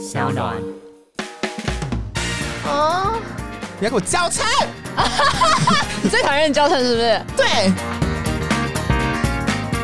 小暖。哦，你要给我交差！你 最讨厌你叫称是不是？对。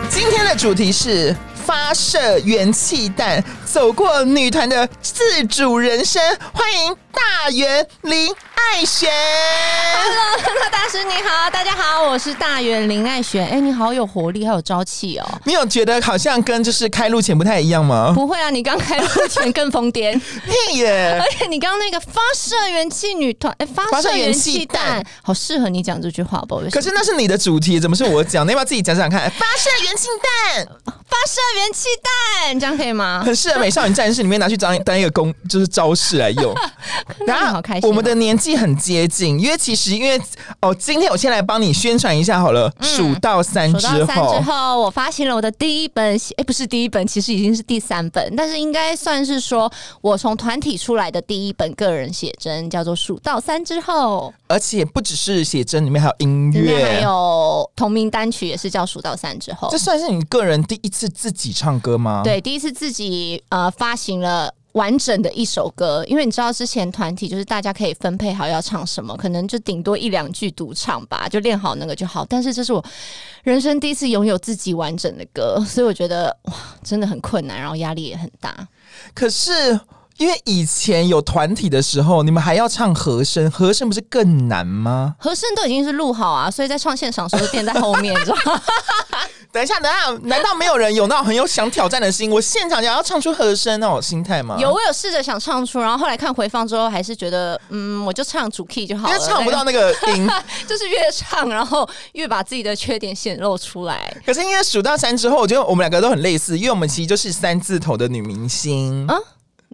今天的主题是发射元气弹，走过女团的自主人生。欢迎大元林艾璇，Hello，那大师你好，大家好，我是大圆林爱璇。哎、欸，你好有活力，还有朝气哦。你有觉得好像跟就是开路前不太一样吗？不会啊，你刚开路前更疯癫。屁耶！而且你刚刚那个发射元气女团，哎、欸，发射元气弹，好适合你讲这句话，不。可是那是你的主题，怎么是我讲？你要不要自己讲讲看？发射元气弹，发射元气弹，这样可以吗？很适合美少女战士里面拿去当当一个公，就是招式来用。然后好开心、哦，我们的年纪很接近，因为其实因为哦，今天我先来帮你宣传一下好了。嗯、数到三之后，数到三之后，我发行了我的第一本，哎，不是第一本，其实已经是第三本，但是应该算是说我从团体出来的第一本个人写真，叫做《数到三之后》。而且不只是写真，里面还有音乐，还有同名单曲，也是叫《数到三之后》。这算是你个人第一次自己唱歌吗？对，第一次自己呃发行了。完整的一首歌，因为你知道之前团体就是大家可以分配好要唱什么，可能就顶多一两句独唱吧，就练好那个就好。但是这是我人生第一次拥有自己完整的歌，所以我觉得哇，真的很困难，然后压力也很大。可是因为以前有团体的时候，你们还要唱和声，和声不是更难吗？和声都已经是录好啊，所以在唱现场的时候就垫在后面，你知道吗？等一下，等一下，难道没有人有那种很有想挑战的心？我现场想要唱出和声那种心态吗？有，我有试着想唱出，然后后来看回放之后，还是觉得，嗯，我就唱主 key 就好了，因为唱不到那个音，就是越唱，然后越把自己的缺点显露出来。可是因为数到三之后，我觉得我们两个都很类似，因为我们其实就是三字头的女明星啊，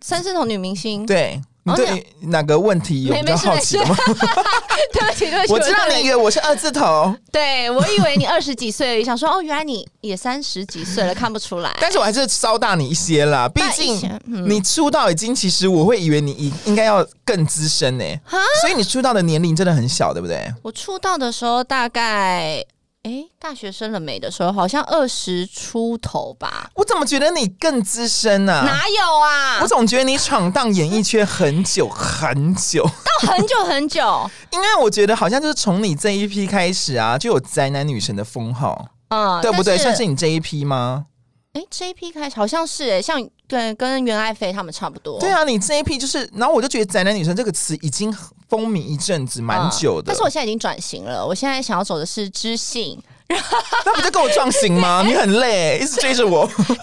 三字头女明星，对。你对哪个问题有比较好奇吗？对不起，对不起，我知道你以为我是二字头，对，我以为你二十几岁，想说哦，原来你也三十几岁了，看不出来。但是我还是稍大你一些啦，毕竟你出道已经，其实我会以为你应应该要更资深呢，所以你出道的年龄真的很小，对不对？我出道的时候大概。哎、欸，大学生了没的时候，好像二十出头吧。我怎么觉得你更资深呢、啊？哪有啊？我总觉得你闯荡演艺圈很久很久，到很久很久。因为我觉得好像就是从你这一批开始啊，就有宅男女神的封号，嗯，对不对？是算是你这一批吗？哎、欸，这一批开始好像是哎、欸，像对跟袁爱菲他们差不多。对啊，你这一批就是，然后我就觉得宅男女神这个词已经。风靡一阵子，蛮久的、嗯。但是我现在已经转型了，我现在想要走的是知性。那不就跟我撞型吗？你很累，一直追着我。知性，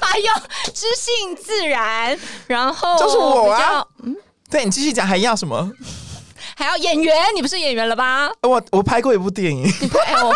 哎呦，知性自然，然后就是我啊。嗯，对，你继续讲，还要什么？还要演员？你不是演员了吧？我我拍过一部电影，你拍、欸、我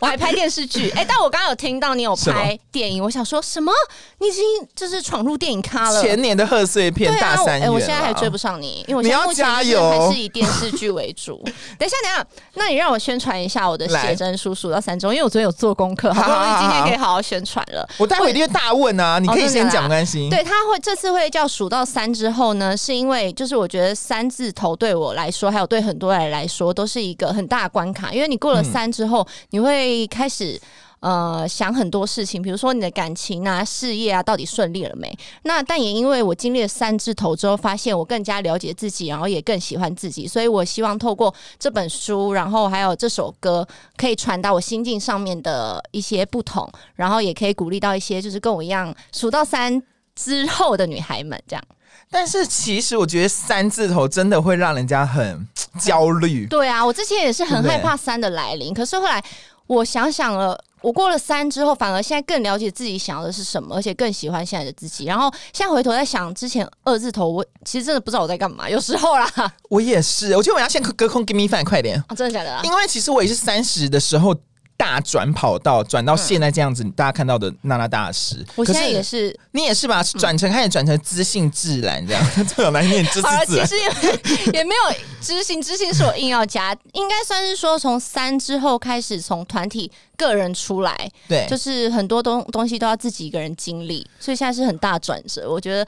我还拍电视剧。哎、欸，但我刚刚有听到你有拍电影，我想说什么？你已经就是闯入电影咖了。前年的贺岁片大三元、啊，我现在还追不上你，因为我现在目前还是以电视剧为主。等一下，等一下，那你让我宣传一下我的写真书数到三中，因为我昨天有做功课，好不容易今天可以好好宣传了。我待会一定会大问啊，你可以先讲，没关系。对，他会这次会叫数到三之后呢，是因为就是我觉得三字头对我来说还有。对很多人来说都是一个很大的关卡，因为你过了三之后，嗯、你会开始呃想很多事情，比如说你的感情啊、事业啊，到底顺利了没？那但也因为我经历了三字头之后，发现我更加了解自己，然后也更喜欢自己，所以我希望透过这本书，然后还有这首歌，可以传达我心境上面的一些不同，然后也可以鼓励到一些就是跟我一样数到三之后的女孩们，这样。但是其实我觉得三字头真的会让人家很焦虑。对啊，我之前也是很害怕三的来临，可是后来我想想了，我过了三之后，反而现在更了解自己想要的是什么，而且更喜欢现在的自己。然后现在回头在想之前二字头，我其实真的不知道我在干嘛。有时候啦，我也是，我觉得我要先隔空 give me five 快点。啊，真的假的啊？因为其实我也是三十的时候。大转跑道转到现在这样子，嗯、大家看到的娜娜大师，我现在也是，你也是吧？转成开始转成知性自然这样，这种难念知性自然。其实也 也没有知性，知性是我硬要加，应该算是说从三之后开始，从团体个人出来，对，就是很多东东西都要自己一个人经历，所以现在是很大转折，我觉得。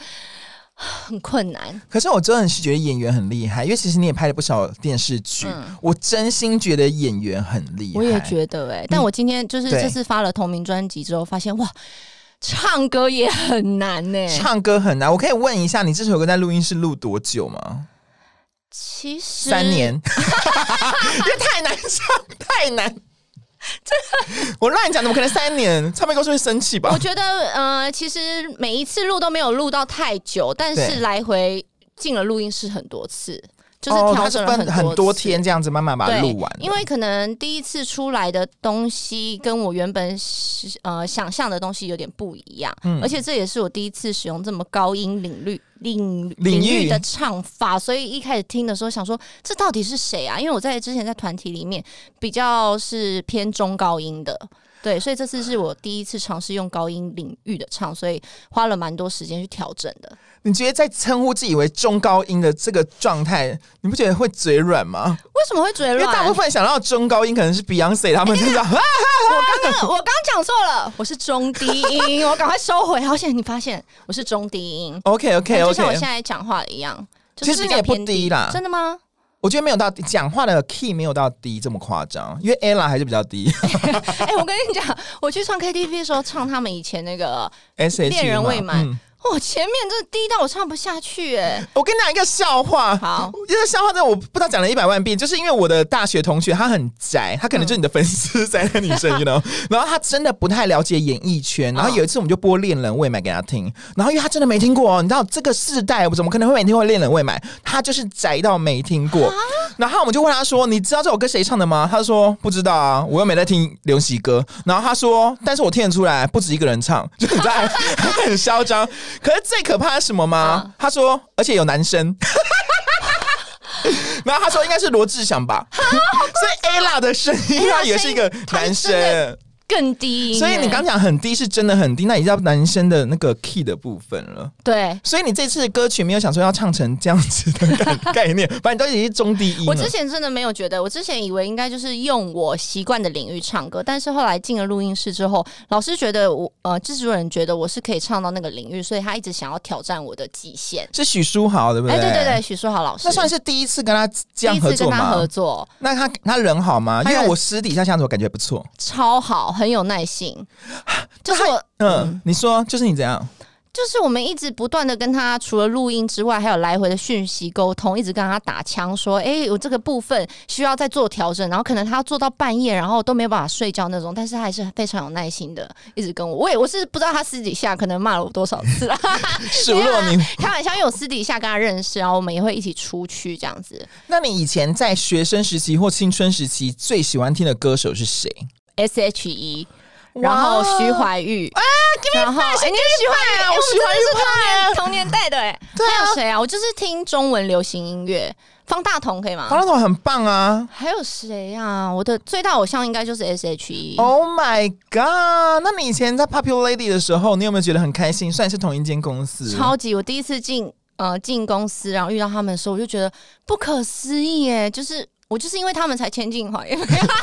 很困难，可是我真的是觉得演员很厉害，因为其实你也拍了不少电视剧，嗯、我真心觉得演员很厉害。我也觉得哎、欸，但我今天就是这次发了同名专辑之后，发现哇，唱歌也很难呢、欸。唱歌很难，我可以问一下，你这首歌在录音室录多久吗？其实三年，因为太难唱，太难。真的，我乱讲，怎么可能三年？唱片公司会生气吧？我觉得，呃，其实每一次录都没有录到太久，但是来回进了录音室很多次。就是调整了很多，很多天这样子，慢慢把它录完。因为可能第一次出来的东西跟我原本呃想象的东西有点不一样，嗯，而且这也是我第一次使用这么高音领域领领域的唱法，所以一开始听的时候想说，这到底是谁啊？因为我在之前在团体里面比较是偏中高音的。对，所以这次是我第一次尝试用高音领域的唱，所以花了蛮多时间去调整的。你觉得在称呼自己为中高音的这个状态，你不觉得会嘴软吗？为什么会嘴软？因为大部分想到中高音可能是 Beyonce 他们这样。我刚刚我刚讲错了，我是中低音，我赶快收回。好险你发现我是中低音。OK OK OK，就像我现在讲话一样，就是、其实你也不低啦。真的吗？我觉得没有到讲话的 key 没有到低这么夸张，因为 Ella 还是比较低。哎、欸，我跟你讲，我去唱 KTV 的时候，唱他们以前那个《恋人未满》。我、哦、前面这低到我唱不下去哎、欸！我跟你讲一个笑话，好，一个笑话呢，我不知道讲了一百万遍，就是因为我的大学同学他很宅，他可能就是你的粉丝宅的女生，you know，然后他真的不太了解演艺圈，然后有一次我们就播《恋人未满》给他听，然后因为他真的没听过哦，你知道这个世代我怎么可能会每天会《恋人未满》？他就是宅到没听过，然后我们就问他说：“你知道这首歌谁唱的吗？”他说：“不知道啊，我又没在听流行歌。”然后他说：“但是我听得出来，不止一个人唱，就你在 很嚣张。”可是最可怕的是什么吗？啊、他说，而且有男生。然后他说应该是罗志祥吧。所以 Ella 的声音他也是一个男生。更低，所以你刚讲很低是真的很低，那已经到男生的那个 key 的部分了。对，所以你这次歌曲没有想说要唱成这样子的概概念，反正都已经是中低音。我之前真的没有觉得，我之前以为应该就是用我习惯的领域唱歌，但是后来进了录音室之后，老师觉得我呃制作人觉得我是可以唱到那个领域，所以他一直想要挑战我的极限。是许书豪对不对？哎，对对对，许书豪老师，那算是第一次跟他这样合作吗？合作，那他他人好吗？因为我私底下相处我感觉不错，超好，很有耐心。就是我，嗯，嗯，你说，就是你怎样？就是我们一直不断的跟他，除了录音之外，还有来回的讯息沟通，一直跟他打枪，说，哎、欸，我这个部分需要再做调整，然后可能他要做到半夜，然后都没有办法睡觉那种，但是他还是非常有耐心的，一直跟我。我也我是不知道他私底下可能骂了我多少次了，数落你。开玩笑，因为我私底下跟他认识，然后我们也会一起出去这样子。那你以前在学生时期或青春时期最喜欢听的歌手是谁？S.H.E。然后徐怀钰啊，然后哎，你喜欢啊？我喜欢是他同年代的哎。还有谁啊？我就是听中文流行音乐，方大同可以吗？方大同很棒啊。还有谁啊？我的最大偶像应该就是 S.H.E。Oh my god！那你以前在 Popular Lady 的时候，你有没有觉得很开心？虽然是同一间公司，超级！我第一次进呃进公司，然后遇到他们的时候，我就觉得不可思议耶，就是。我就是因为他们才签进华研，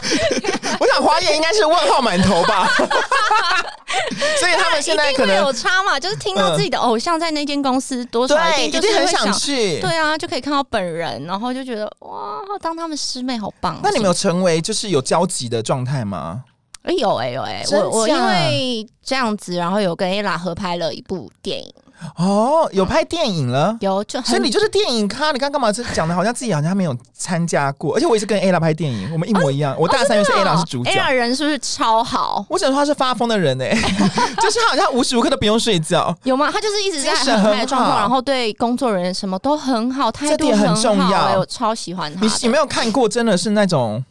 我想华研应该是问号满头吧，所以他们现在可能有差嘛，就是听到自己的偶像在那间公司多少一定就是很想去，对啊，就可以看到本人，然后就觉得哇，当他们师妹好棒。那你们有成为就是有交集的状态吗？哎、欸、有哎、欸、有哎、欸，我我因为这样子，然后有跟 Ella 合拍了一部电影。哦，有拍电影了，有就，所以你就是电影咖。你刚刚干嘛这讲的好像自己好像没有参加过，而且我也是跟 Ella 拍电影，我们一模一样。我大三又是 Ella 是主角，Ella 人是不是超好？我只能说他是发疯的人哎，就是他好像无时无刻都不用睡觉，有吗？他就是一直在很嗨的状况，然后对工作人员什么都很好，态度很重要，我超喜欢他。你有没有看过？真的是那种，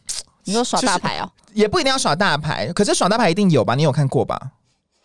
你说耍大牌哦，也不一定要耍大牌，可是耍大牌一定有吧？你有看过吧？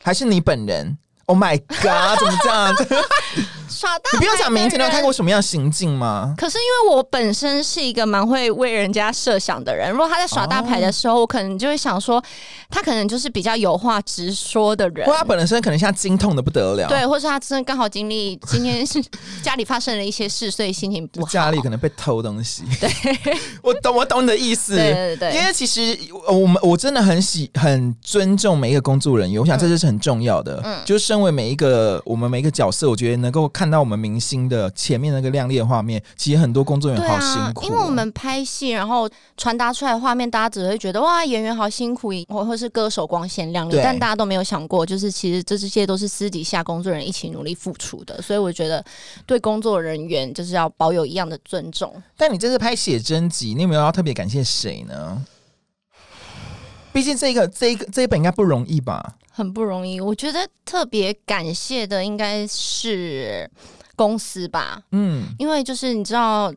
还是你本人 ？Oh my god！怎么这样？ 耍大牌，你不要讲名字，你有看过什么样行径吗？可是因为我本身是一个蛮会为人家设想的人，如果他在耍大牌的时候，哦、我可能就会想说，他可能就是比较有话直说的人。或他本身可能现在经痛的不得了，对，或是他真的刚好经历今天是 家里发生了一些事，所以心情不好。家里可能被偷东西。对，我懂，我懂你的意思。对对对，因为其实我们我真的很喜很尊重每一个工作人员，我想这就是很重要的。嗯，就是身为每一个我们每一个角色，我觉得能够看到。我们明星的前面那个亮丽的画面，其实很多工作人员好辛苦、啊。因为我们拍戏，然后传达出来的画面，大家只会觉得哇，演员好辛苦，或或是歌手光鲜亮丽，但大家都没有想过，就是其实这这些都是私底下工作人员一起努力付出的。所以我觉得对工作人员就是要保有一样的尊重。但你这次拍写真集，你有没有要特别感谢谁呢？毕竟这个这一个这一本应该不容易吧？很不容易，我觉得特别感谢的应该是公司吧。嗯，因为就是你知道。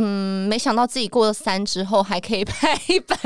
嗯，没想到自己过了三之后还可以拍一本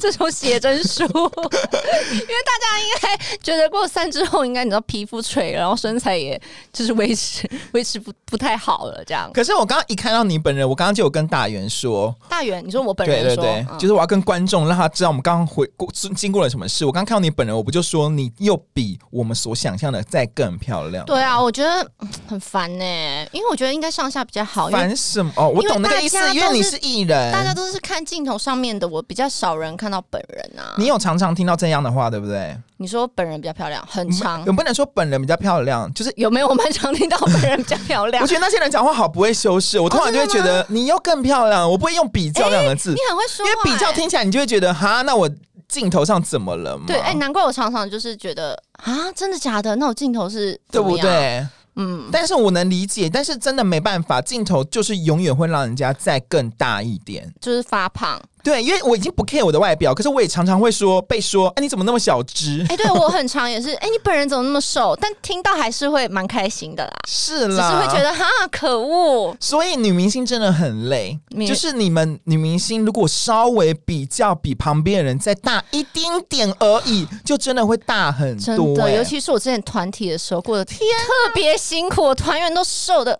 这种写真书，因为大家应该觉得过了三之后应该你知道皮肤垂了，然后身材也就是维持 维持不不太好了这样。可是我刚刚一看到你本人，我刚刚就有跟大元说，大元，你说我本人对对对，嗯、就是我要跟观众让他知道我们刚刚回过经过了什么事。我刚看到你本人，我不就说你又比我们所想象的再更漂亮？对啊，我觉得很烦呢、欸，因为我觉得应该上下比较好。烦什么？哦，我懂那个。因为你是艺人，大家都是看镜头上面的，我比较少人看到本人啊。你有常常听到这样的话，对不对？你说本人比较漂亮，很长。有不能说本人比较漂亮，就是有没有？我蛮常听到本人比较漂亮。我觉得那些人讲话好不会修饰，我突然就会觉得你又更漂亮。我不会用比较两个字，你很会说，因为比较听起来你就会觉得哈，那我镜头上怎么了嘛？对，哎，难怪我常常就是觉得啊，真的假的？那我镜头是对不对？嗯，但是我能理解，但是真的没办法，镜头就是永远会让人家再更大一点，就是发胖。对，因为我已经不 care 我的外表，可是我也常常会说被说，哎，你怎么那么小只？哎，对我很常也是，哎，你本人怎么那么瘦？但听到还是会蛮开心的啦。是啦，只是会觉得哈，可恶。所以女明星真的很累，就是你们女明星如果稍微比较比旁边的人再大一丁点而已，就真的会大很多。真的，尤其是我之前团体的时候，过得天特别辛苦，团员都瘦的。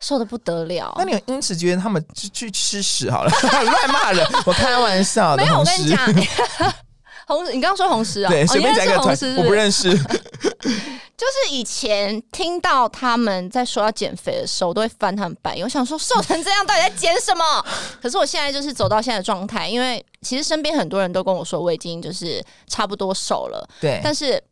瘦的不得了，那你有因此觉得他们去去吃屎好了？乱骂人，我开玩笑的。没有，我跟你讲，红，你刚刚说红石啊？对，随便讲一个团，我不认识。就是以前听到他们在说要减肥的时候，我都会翻他们白眼。我想说，瘦成这样，到底在减什么？可是我现在就是走到现在的状态，因为其实身边很多人都跟我说，我已经就是差不多瘦了。对，但是。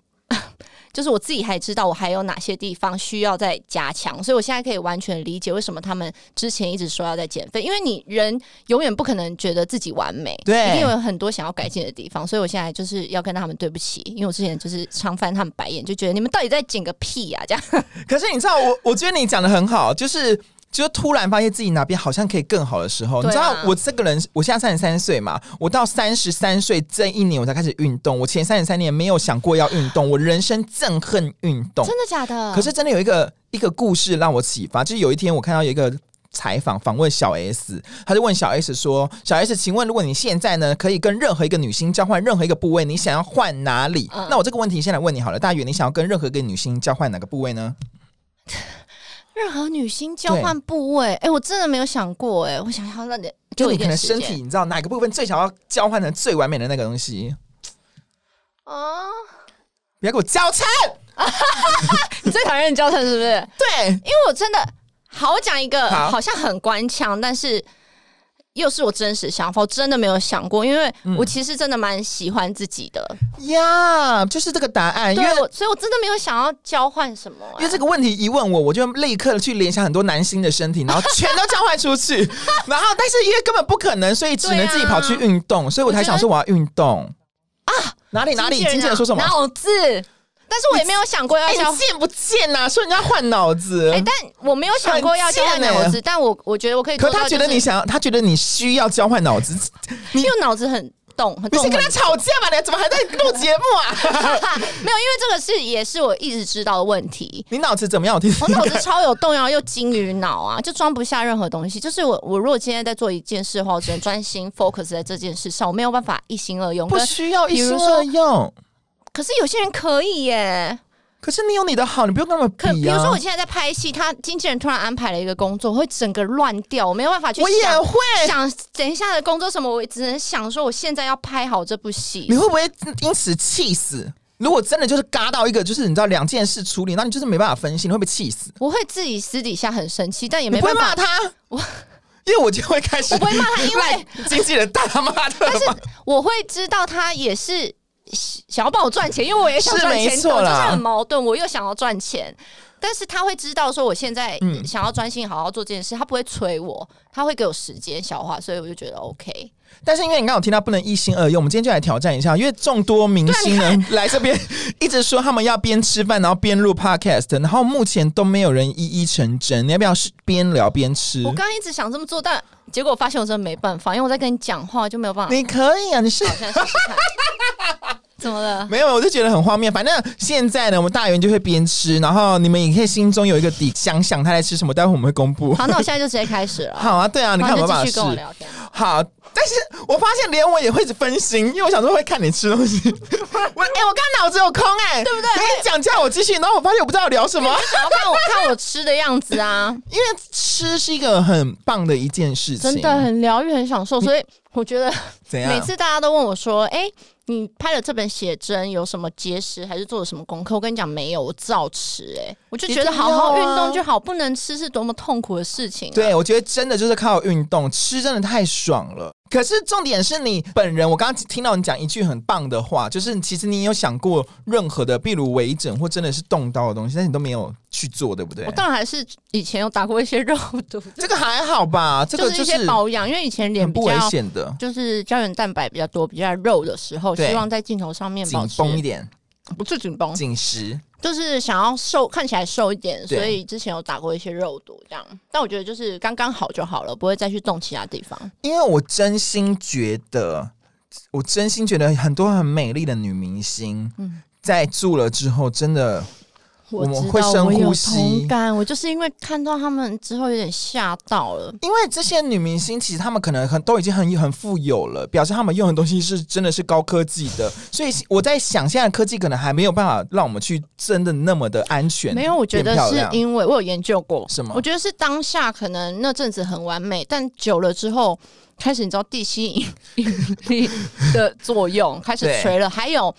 就是我自己还知道我还有哪些地方需要再加强，所以我现在可以完全理解为什么他们之前一直说要在减肥，因为你人永远不可能觉得自己完美，对，一定有很多想要改进的地方，所以我现在就是要跟他们对不起，因为我之前就是常翻他们白眼，就觉得你们到底在减个屁呀、啊，这样。可是你知道我，我觉得你讲的很好，就是。就突然发现自己哪边好像可以更好的时候，啊、你知道我这个人，我现在三十三岁嘛，我到三十三岁这一年我才开始运动，我前三十三年没有想过要运动，我人生憎恨运动，真的假的？可是真的有一个一个故事让我启发，就是有一天我看到有一个采访访问小 S，他就问小 S 说：“小 S，请问如果你现在呢可以跟任何一个女星交换任何一个部位，你想要换哪里？”嗯、那我这个问题先来问你好了，大宇，你想要跟任何一个女星交换哪个部位呢？任何女星交换部位，哎、欸，我真的没有想过、欸，哎，我想要那点，就你可能身体，你知道哪个部分最想要交换成最完美的那个东西啊？不要给我交差，你最讨厌你交差是不是？对，因为我真的好，我讲一个，好像很官腔，但是。又是我真实想法，我真的没有想过，因为我其实真的蛮喜欢自己的呀，就是这个答案。因为我，所以我真的没有想要交换什么。因为这个问题一问我，我就立刻去联想很多男星的身体，然后全都交换出去。然后，但是因为根本不可能，所以只能自己跑去运动。所以我才想说我要运动啊！哪里哪里？经纪人说什么？脑子。但是我也没有想过要交，贱不贱呐？说人家换脑子，哎，但我没有想过要交换脑子，但我我觉得我可以。可他觉得你想要，他觉得你需要交换脑子，你用脑子很动，你是跟他吵架吧？你怎么还在录节目啊？没有，因为这个是也是我一直知道的问题。你脑子怎么样？我听我脑子超有动摇，又金鱼脑啊，就装不下任何东西。就是我我如果今天在做一件事的话，我只能专心 focus 在这件事上，我没有办法一心二用。不需要一心二用，可是有些人可以耶。可是你有你的好，你不用那么比啊。比如说我现在在拍戏，他经纪人突然安排了一个工作，我会整个乱掉，我没有办法去想。我也会想等一下的工作什么，我只能想说我现在要拍好这部戏。你会不会因此气死？如果真的就是嘎到一个，就是你知道两件事处理，那你就是没办法分析，你会不会气死？我会自己私底下很生气，但也没办法骂他。我 因为我就会开始，我不会骂他，因为 经纪人大骂他。但是我会知道他也是。想要帮我赚钱，因为我也想赚钱，我就是很矛盾。我又想要赚钱，但是他会知道说我现在想要专心好好做这件事，他不会催我，他会给我时间消化，所以我就觉得 OK。但是因为你刚刚有听到不能一心二用，我们今天就来挑战一下，因为众多明星呢 来这边 一直说他们要边吃饭然后边录 podcast，然后目前都没有人一一成真。你要不要是边聊边吃？我刚刚一直想这么做，但结果我发现我真的没办法，因为我在跟你讲话就没有办法。你可以啊，你是。怎么了？没有，我就觉得很荒谬。反正现在呢，我们大圆就会边吃，然后你们也可以心中有一个底，想想他在吃什么。待会我们会公布。好，那我现在就直接开始了。好啊，对啊，你看有没有办法继续跟我聊天。好，但是我发现连我也会分心，因为我想说会看你吃东西。我哎、欸，我刚脑子有空哎、欸，对不对？你讲叫我继续，然后我发现我不知道聊什么。想要看我看我吃的样子啊，因为吃是一个很棒的一件事情，真的很疗愈，很享受。所以我觉得，每次大家都问我说，哎。你拍了这本写真有什么节食，还是做了什么功课？我跟你讲，没有，我照吃、欸。哎，我就觉得好好运动就好，不能吃是多么痛苦的事情、啊。对，我觉得真的就是靠运动，吃真的太爽了。可是重点是你本人，我刚刚听到你讲一句很棒的话，就是其实你有想过任何的，比如微整或真的是动刀的东西，但你都没有去做，对不对？我当然还是以前有打过一些肉毒，这个还好吧？这个就是一些保养，因为以前脸不危险的，就是胶原蛋白比较多，比较肉的时候，希望在镜头上面紧绷一点，不是紧绷，紧实。就是想要瘦，看起来瘦一点，所以之前有打过一些肉毒，这样。但我觉得就是刚刚好就好了，不会再去动其他地方。因为我真心觉得，我真心觉得很多很美丽的女明星，在做了之后，真的。我们会深呼吸，同感。我就是因为看到他们之后有点吓到了，因为这些女明星其实她们可能很都已经很很富有了，表示她们用的东西是真的是高科技的。所以我在想，现在科技可能还没有办法让我们去真的那么的安全。没有，我觉得是因为我有研究过，什么？我觉得是当下可能那阵子很完美，但久了之后开始你知道地心引 力的作用开始垂了，还有。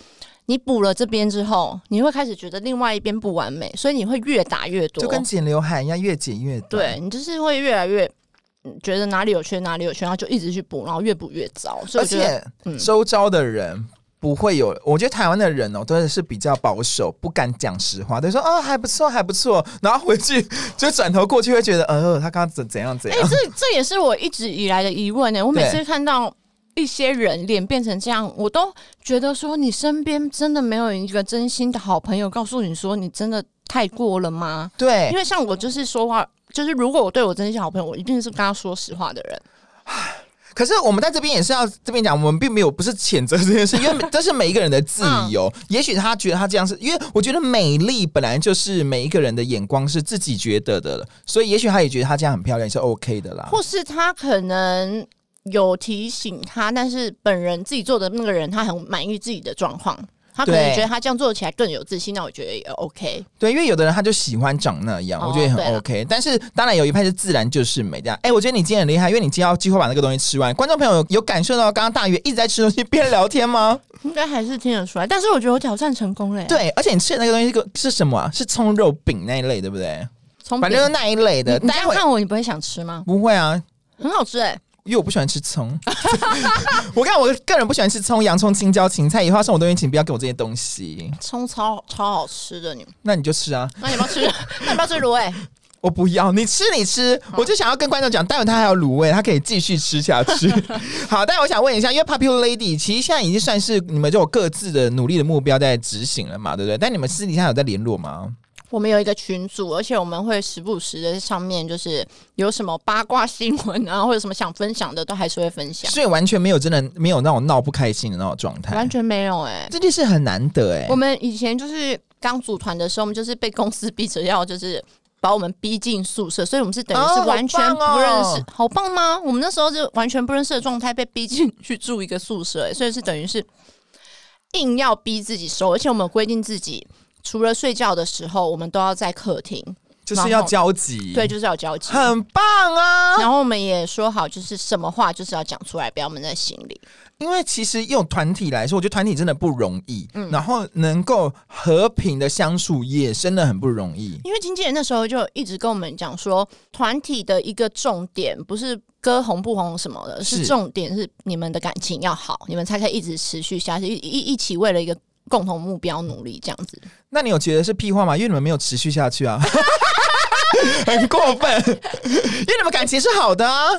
你补了这边之后，你会开始觉得另外一边不完美，所以你会越打越多，就跟剪刘海一样，越剪越多。对，你就是会越来越觉得哪里有缺哪里有缺，然后就一直去补，然后越补越糟。而且周遭的人不会有，我觉得台湾的人哦，真的是比较保守，不敢讲实话，都说哦还不错还不错，然后回去就转头过去会觉得，呃，他刚刚怎怎样怎样。哎、欸，这这也是我一直以来的疑问呢。我每次看到。一些人脸变成这样，我都觉得说，你身边真的没有一个真心的好朋友告诉你说，你真的太过了吗？对，因为像我就是说话，就是如果我对我真心好朋友，我一定是跟他说实话的人。可是我们在这边也是要这边讲，我们并没有不是谴责这件事，因为这是每一个人的自由。嗯、也许他觉得他这样是因为我觉得美丽本来就是每一个人的眼光是自己觉得的，所以也许他也觉得他这样很漂亮是 OK 的啦，或是他可能。有提醒他，但是本人自己做的那个人，他很满意自己的状况，他可能觉得他这样做起来更有自信。那我觉得也 OK。对，因为有的人他就喜欢长那样，哦、我觉得也很 OK。但是当然有一派是自然就是美这样。哎、欸，我觉得你今天很厉害，因为你今天要几乎把那个东西吃完。观众朋友有，有感受到刚刚大鱼一直在吃东西边聊天吗？应该还是听得出来。但是我觉得我挑战成功了。对，而且你吃的那个东西是什么啊？是葱肉饼那一类，对不对？葱，反正就是那一类的。大家看我，你不会想吃吗？不会啊，很好吃哎、欸。因为我不喜欢吃葱，我看我个人不喜欢吃葱、洋葱、青椒、芹菜。以后要送我东西，请不要给我这些东西。葱超超好吃的，你那你就吃啊。那你要不要吃？那你要不要吃卤味？我不要，你吃你吃。好我就想要跟观众讲，待会他还有卤味，他可以继续吃下去。好，但我想问一下，因为 Popular Lady 其实现在已经算是你们就有各自的努力的目标在执行了嘛，对不对？但你们私底下有在联络吗？我们有一个群组，而且我们会时不时的在上面，就是有什么八卦新闻啊，或者什么想分享的，都还是会分享。所以完全没有真的没有那种闹不开心的那种状态，完全没有哎、欸，这件事很难得哎、欸。我们以前就是刚组团的时候，我们就是被公司逼着要，就是把我们逼进宿舍，所以我们是等于是完全不认识，哦好，棒哦、好棒吗？我们那时候就完全不认识的状态被逼进去住一个宿舍、欸，所以是等于是硬要逼自己收，而且我们规定自己。除了睡觉的时候，我们都要在客厅，就是要交集，对，就是要交集，很棒啊！然后我们也说好，就是什么话就是要讲出来，不要闷在心里。因为其实用团体来说，我觉得团体真的不容易，嗯，然后能够和平的相处也真的很不容易。因为经纪人那时候就一直跟我们讲说，团体的一个重点不是歌红不红什么的，是，是重点是你们的感情要好，你们才可以一直持续下去，一一起为了一个。共同目标努力这样子。那你有觉得是屁话吗？因为你们没有持续下去啊，很过分，因为你们感情是好的啊。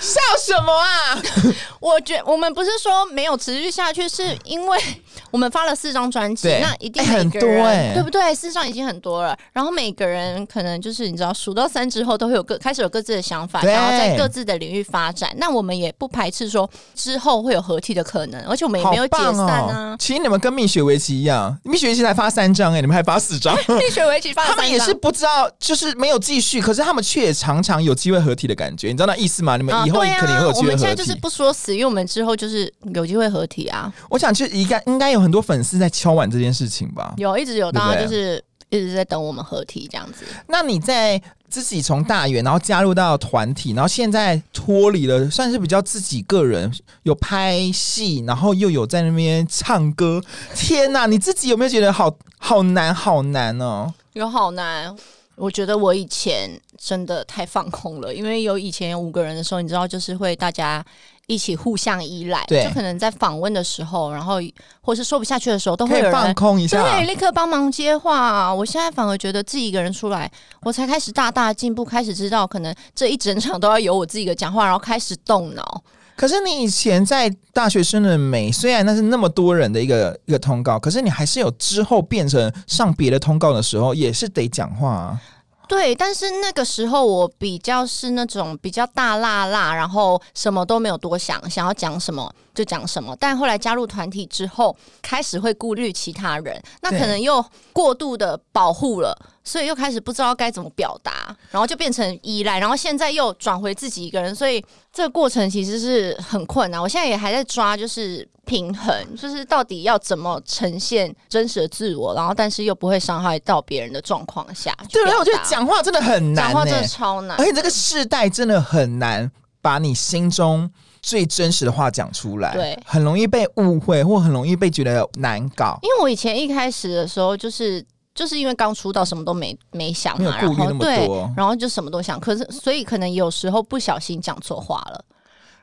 笑什么啊？我觉我们不是说没有持续下去，是因为我们发了四张专辑，那一定很多哎，对不对？四张已经很多了。然后每个人可能就是你知道，数到三之后都会有各开始有各自的想法，然后在各自的领域发展。那我们也不排斥说之后会有合体的可能，而且我们也没有解散啊。其实你们跟蜜雪薇琪一样，蜜雪薇琪才发三张哎，你们还发四张。蜜雪薇琪发他们也是不知道，就是没有继续，可是他们却也常常有机会合体的感觉，你知道那意思吗？你们以后肯定会有机会合体。我们现在就是不说死，因为我们之后就是有机会合体啊。我想，就应该应该有很多粉丝在敲碗这件事情吧？有，一直有，大家就是一直在等我们合体这样子。那你在自己从大圆，然后加入到团体，然后现在脱离了，算是比较自己个人有拍戏，然后又有在那边唱歌。天哪，你自己有没有觉得好好难，好难哦？有好难。我觉得我以前真的太放空了，因为有以前有五个人的时候，你知道，就是会大家一起互相依赖，就可能在访问的时候，然后或是说不下去的时候，都会有人放空一下，对，立刻帮忙接话。我现在反而觉得自己一个人出来，我才开始大大进步，开始知道可能这一整场都要由我自己一个讲话，然后开始动脑。可是你以前在大学生的美，虽然那是那么多人的一个一个通告，可是你还是有之后变成上别的通告的时候，也是得讲话啊。对，但是那个时候我比较是那种比较大辣辣，然后什么都没有多想，想要讲什么就讲什么。但后来加入团体之后，开始会顾虑其他人，那可能又过度的保护了。所以又开始不知道该怎么表达，然后就变成依赖，然后现在又转回自己一个人，所以这个过程其实是很困难。我现在也还在抓，就是平衡，就是到底要怎么呈现真实的自我，然后但是又不会伤害到别人的状况下。对，然后我觉得讲话真的很难，讲话真的超难，而且这个世代真的很难把你心中最真实的话讲出来，对，很容易被误会，或很容易被觉得难搞。因为我以前一开始的时候就是。就是因为刚出道，什么都没没想嘛，然后对，然后就什么都想，可是所以可能有时候不小心讲错话了，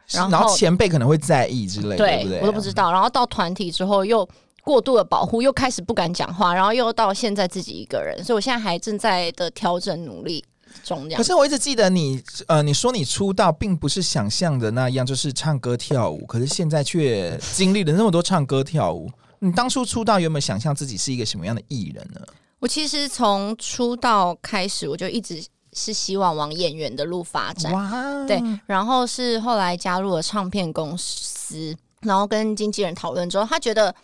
然后，前辈可能会在意之类的，对，对不对？我都不知道。然后到团体之后又过度的保护，又开始不敢讲话，然后又到现在自己一个人，所以我现在还正在的调整努力中。可是我一直记得你，呃，你说你出道并不是想象的那样，就是唱歌跳舞，可是现在却经历了那么多唱歌跳舞。你当初出道有没有想象自己是一个什么样的艺人呢？我其实从出道开始，我就一直是希望往演员的路发展。哇，对，然后是后来加入了唱片公司，然后跟经纪人讨论之后，他觉得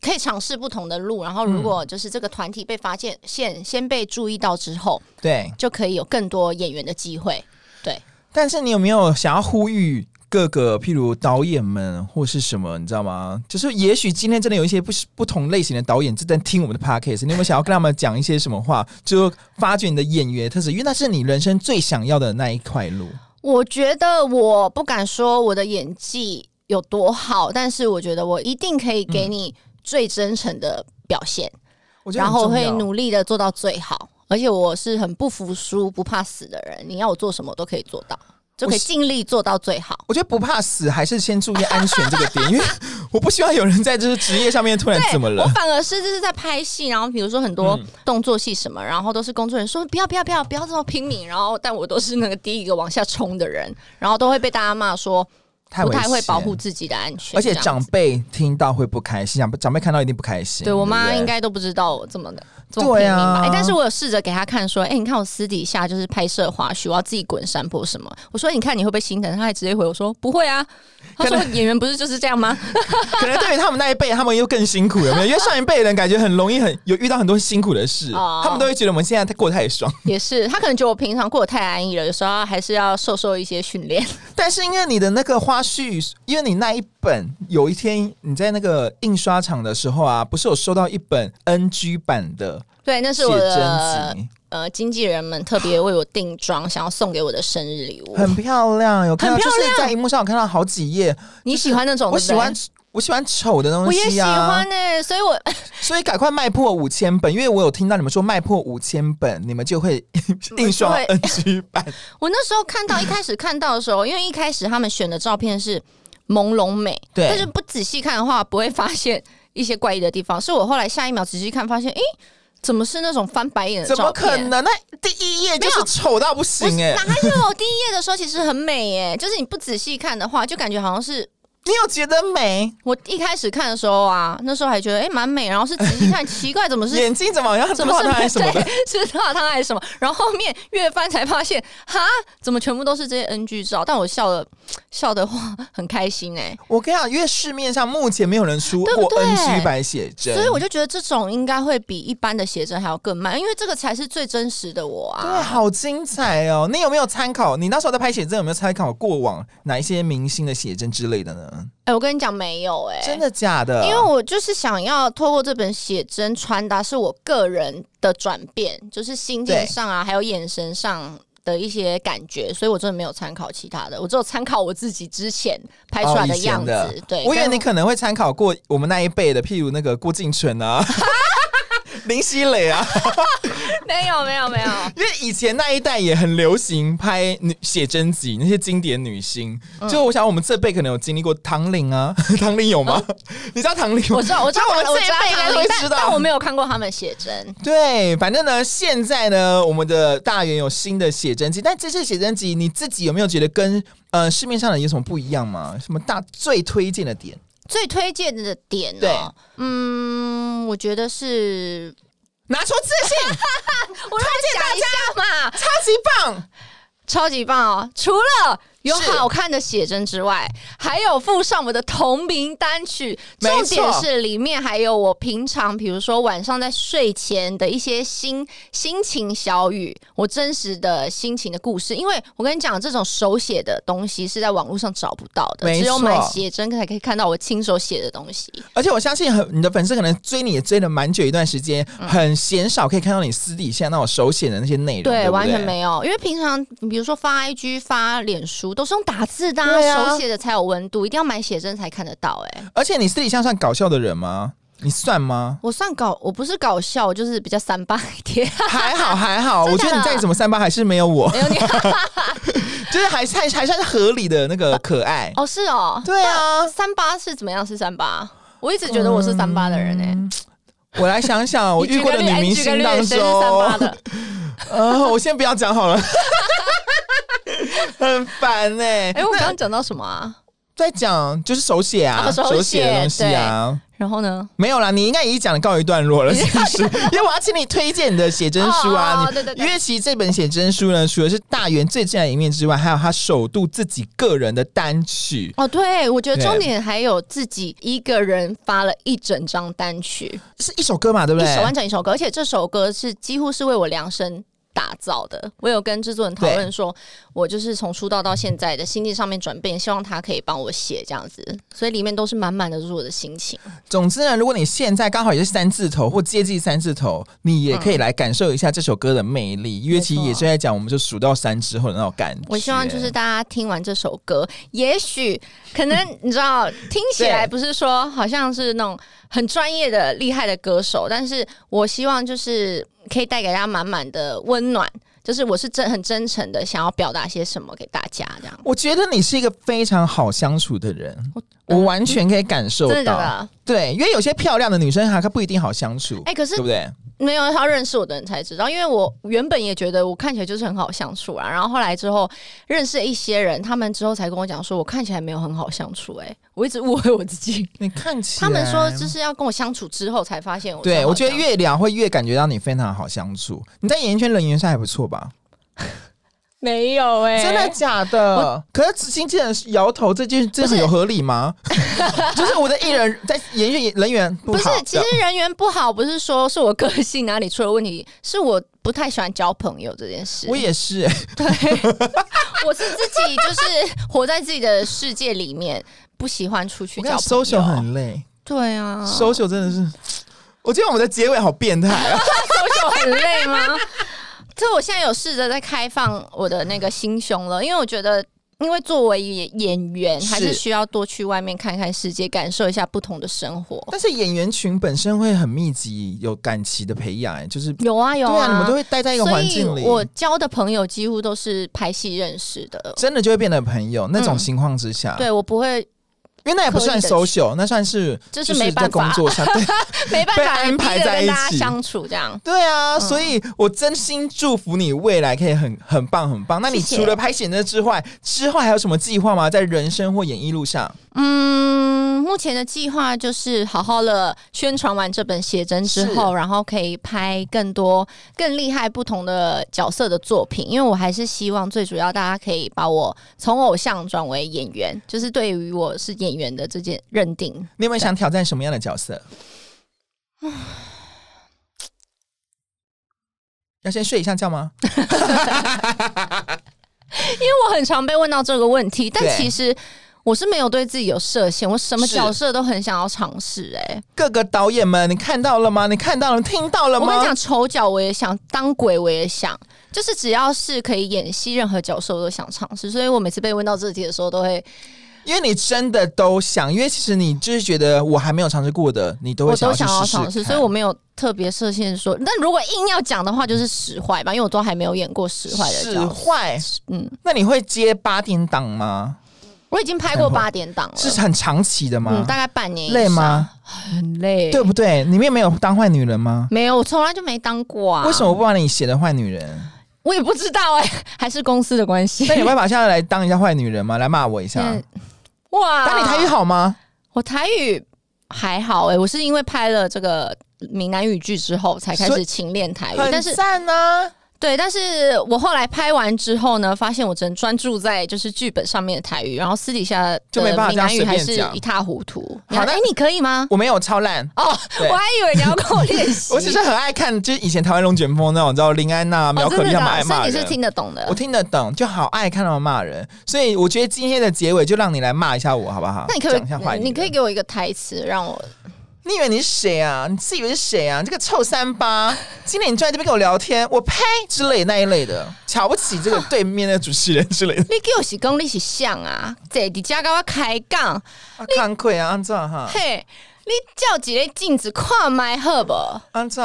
可以尝试不同的路。然后如果就是这个团体被发现，先先被注意到之后，对，就可以有更多演员的机会。对，但是你有没有想要呼吁？各个譬如导演们或是什么，你知道吗？就是也许今天真的有一些不不同类型的导演正在听我们的 podcast，你有没有想要跟他们讲一些什么话？就发掘你的演员特质，因为那是你人生最想要的那一块路。我觉得我不敢说我的演技有多好，但是我觉得我一定可以给你最真诚的表现，嗯、然后我会努力的做到最好。而且我是很不服输、不怕死的人，你要我做什么都可以做到。就可以尽力做到最好。我觉得不怕死，还是先注意安全这个点，因为我不希望有人在这个职业上面突然怎么了。我反而是就是在拍戏，然后比如说很多动作戏什么，然后都是工作人员说不要不要不要不要这么拼命，然后但我都是那个第一个往下冲的人，然后都会被大家骂说不太会保护自己的安全，而且长辈听到会不开心，长长辈看到一定不开心。对，我妈应该都不知道我这么的。对但是我有试着给她看，说，哎，你看我私底下就是拍摄花絮，我要自己滚山坡什么。我说，你看你会不会心疼？她还直接回我说，不会啊。他说，演员不是就是这样吗？可能对于他们那一辈，他们又更辛苦，有没有？因为上一辈人感觉很容易，很有遇到很多辛苦的事，他们都会觉得我们现在过得太爽。也是，他可能觉得我平常过得太安逸了，有时候还是要受受一些训练。但是因为你的那个花絮，因为你那一本有一天你在那个印刷厂的时候啊，不是有收到一本 NG 版的。对，那是我的呃经纪人们特别为我定妆，想要送给我的生日礼物，很漂亮，有看到就是在荧幕上有看到好几页。你喜欢那种？我喜欢，我喜欢丑的东西啊。我也喜欢呢、欸，所以我 所以赶快卖破五千本，因为我有听到你们说卖破五千本，你们就会 印刷 NG 版。我那时候看到一开始看到的时候，因为一开始他们选的照片是朦胧美，对，但是不仔细看的话，不会发现。一些怪异的地方，是我后来下一秒仔细看，发现，诶，怎么是那种翻白眼的？怎么可能？那第一页就是丑到不行哎、欸！哪有？第一页的时候其实很美哎、欸，就是你不仔细看的话，就感觉好像是。你有觉得美？我一开始看的时候啊，那时候还觉得哎蛮美，然后是仔细看，奇怪怎么是眼睛怎么好像怎么是 什么的？是画汤还是什么？然后后面越翻才发现，哈，怎么全部都是这些 NG 照？但我笑的笑的话很开心哎、欸！我跟你讲，因为市面上目前没有人出过 NG 版写真，所以我就觉得这种应该会比一般的写真还要更慢，因为这个才是最真实的我啊！对，好精彩哦！你有没有参考？你那时候在拍写真，有没有参考过往哪一些明星的写真之类的呢？哎、欸，我跟你讲，没有哎、欸，真的假的？因为我就是想要透过这本写真传达是我个人的转变，就是心境上啊，还有眼神上的一些感觉，所以我真的没有参考其他的，我只有参考我自己之前拍出来的样子。哦、对，我以为你可能会参考过我们那一辈的，譬如那个郭敬纯啊。林熙蕾啊，没有没有没有，因为以前那一代也很流行拍女写真集，那些经典女星。嗯、就我想，我们这辈可能有经历过唐玲啊，唐玲有吗？嗯、你知道唐玲吗？我知道，我知道，我们这一辈应该会知道，但我没有看过他们写真。对，反正呢，现在呢，我们的大圆有新的写真集，但这些写真集你自己有没有觉得跟呃市面上的有什么不一样吗？什么大最推荐的点？最推荐的点呢、喔？嗯，我觉得是拿出自信，我推荐大家嘛，超级棒，超级棒哦！除了有好看的写真之外，还有附上我的同名单曲。重点是里面还有我平常，比如说晚上在睡前的一些心心情小语，我真实的心情的故事。因为我跟你讲，这种手写的东西是在网络上找不到的，只有买写真才可以看到我亲手写的东西。而且我相信，很你的粉丝可能追你也追了蛮久一段时间，很鲜少可以看到你私底下那种手写的那些内容。对，完全没有。因为平常比如说发 IG、发脸书。都是用打字的，啊，手写的才有温度，一定要买写真才看得到。哎，而且你私底下算搞笑的人吗？你算吗？我算搞，我不是搞笑，我就是比较三八一点。还好还好，我觉得你再怎么三八还是没有我，没有你，就是还还还算是合理的那个可爱。哦，是哦，对啊，三八是怎么样？是三八？我一直觉得我是三八的人哎，嗯。我来想想，我遇过的女明星当中，呃，我先不要讲好了。很烦哎、欸！哎、欸，我刚刚讲到什么啊？在讲就是手写啊，啊，手写的东西啊。然后呢？没有啦，你应该已经讲的告一段落了，是不是？因为我要请你推荐你的写真书啊。哦、对对对。因为其实这本写真书呢，除了是大圆最近的一面之外，还有他首度自己个人的单曲。哦，对，我觉得重点还有自己一个人发了一整张单曲，是一首歌嘛，对不对？一首完整一首歌，而且这首歌是几乎是为我量身。打造的，我有跟制作人讨论说，我就是从出道到现在的心境上面转变，希望他可以帮我写这样子，所以里面都是满满的，是我的心情。总之呢，如果你现在刚好也是三字头或接近三字头，你也可以来感受一下这首歌的魅力，嗯、因为其实也是在讲我们就数到三之后的那种感觉。我希望就是大家听完这首歌，也许可能你知道，听起来不是说好像是那种很专业的厉害的歌手，但是我希望就是。可以带给大家满满的温暖，就是我是真很真诚的想要表达些什么给大家，这样。我觉得你是一个非常好相处的人，我，我完全可以感受到。的？对，因为有些漂亮的女生哈，她不一定好相处。哎、欸，可是对不对？没有，她认识我的人才知道，因为我原本也觉得我看起来就是很好相处啊，然后后来之后认识一些人，他们之后才跟我讲说，我看起来没有很好相处、欸。哎，我一直误会我自己。你看起来，他们说就是要跟我相处之后才发现我。对，我觉得越聊会越感觉到你非常好相处。你在演艺圈人缘算还不错吧？没有哎、欸，真的假的？可是经纪人摇头，这件这是有合理吗？就是我的艺人，在演员人员不，不是，其实人缘不好，不是说是我个性哪里出了问题，是我不太喜欢交朋友这件事。我也是、欸，对，我是自己就是活在自己的世界里面，不喜欢出去交朋友。social 很累，对啊，social 真的是，我觉得我们的结尾好变态啊，social 很累吗？所以我现在有试着在开放我的那个心胸了，因为我觉得，因为作为演员，还是需要多去外面看看世界，感受一下不同的生活。但是演员群本身会很密集，有感情的培养，就是有啊有啊，对啊，你们都会待在一个环境里。我交的朋友几乎都是拍戏认识的，真的就会变得朋友。那种情况之下，嗯、对我不会。因为那也不算 social，那算是就是没办法在工作上，对 没办法安排在一起相处这样。对啊，嗯、所以我真心祝福你未来可以很很棒很棒。那你除了拍写真之外，之后还有什么计划吗？在人生或演艺路上？嗯，目前的计划就是好好的宣传完这本写真之后，然后可以拍更多更厉害不同的角色的作品。因为我还是希望最主要大家可以把我从偶像转为演员，就是对于我是演员的这件认定。你有没有想挑战什么样的角色？要先睡一下觉吗？因为我很常被问到这个问题，但其实。我是没有对自己有设限，我什么角色都很想要尝试。哎，各个导演们，你看到了吗？你看到了，听到了吗？我跟你讲，丑角我也想，当鬼我也想，就是只要是可以演戏，任何角色我都想尝试。所以我每次被问到这题的时候，都会，因为你真的都想，因为其实你就是觉得我还没有尝试过的，你都会想要尝试。所以我没有特别设限说，但如果硬要讲的话，就是使坏吧，因为我都还没有演过使坏的。使坏，嗯，那你会接八点档吗？我已经拍过八点档了，是很长期的吗？嗯，大概半年。累吗？很累，对不对？里面没有当坏女人吗？没有，我从来就没当过啊。为什么不把你写的坏女人？我也不知道哎、欸，还是公司的关系。那你有办法现在来当一下坏女人吗？来骂我一下。哇！那你台语好吗？我台语还好哎、欸，我是因为拍了这个闽南语剧之后才开始勤练台语，但是赞呢。对，但是我后来拍完之后呢，发现我只能专注在就是剧本上面的台语，然后私底下就没办法，讲语还是一塌糊涂。好的，哎，你可以吗？我没有超烂哦，我还以为你要跟我练习。我其实很爱看，就是以前台湾龙卷风那种，你知道林安娜、苗可丽他们爱骂人，哦、你是听得懂的，我听得懂，就好爱看他们骂人。所以我觉得今天的结尾就让你来骂一下我，好不好？那你可以讲一下话，你可以给我一个台词让我。你以为你是谁啊？你自以为是谁啊？这个臭三八！今天你坐在这边跟我聊天，我呸之类那一类的，瞧不起这个对面的主持人之类的。你给我是讲你是像啊？在你家跟我开杠，啊，看亏啊！安怎哈？嘿，你照一个镜子看麦好不？安怎？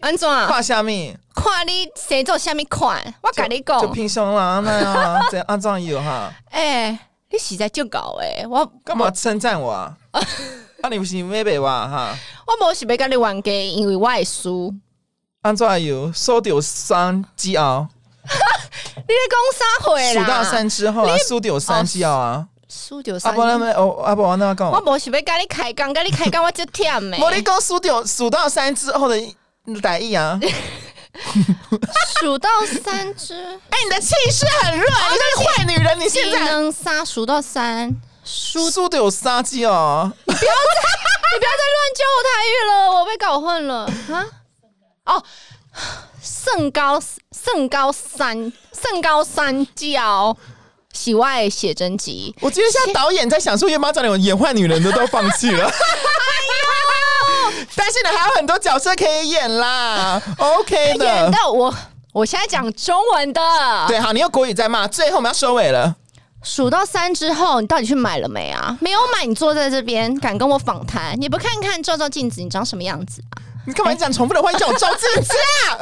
安怎？看虾米？看你谁做虾米款？我跟你讲，就平胸啦，那样 这样安怎有哈？哎、欸，你实在就搞哎！我干嘛称赞我啊？啊，你不是没白话哈？我无是要跟你玩 gay，因为我会输。安怎有输掉三只后？你在讲啥话啦？数到三之后啊，输掉三只后啊，输掉三。阿伯那边哦，阿伯我那讲，我无是要跟你开讲，跟你开讲我就忝诶。我 你讲输掉数到三之后的代意啊？数到三只，哎，你的气势很弱，你是坏女人，你现在能杀数到三。输输的有杀机啊！你不要再，你不要再乱教我台语了，我被搞混了啊！哦，圣高圣高三圣高三教喜外写真集。我觉得现在导演在想说，要不要找那种演坏女人的都放弃了。哎呦！但是你还有很多角色可以演啦，OK 的。演到我，我现在讲中文的。对，好，你用国语在骂，最后我们要收尾了。数到三之后，你到底去买了没啊？没有买，你坐在这边敢跟我访谈？你不看看照照镜子，你长什么样子啊？你干嘛讲重复的话？你叫我照镜子啊！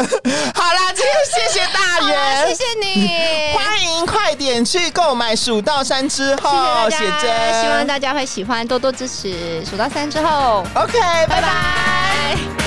好啦，今天谢谢大元，谢谢你，欢迎快点去购买《数到三之后》写真，希望大家会喜欢，多多支持《数到三之后》。OK，拜拜。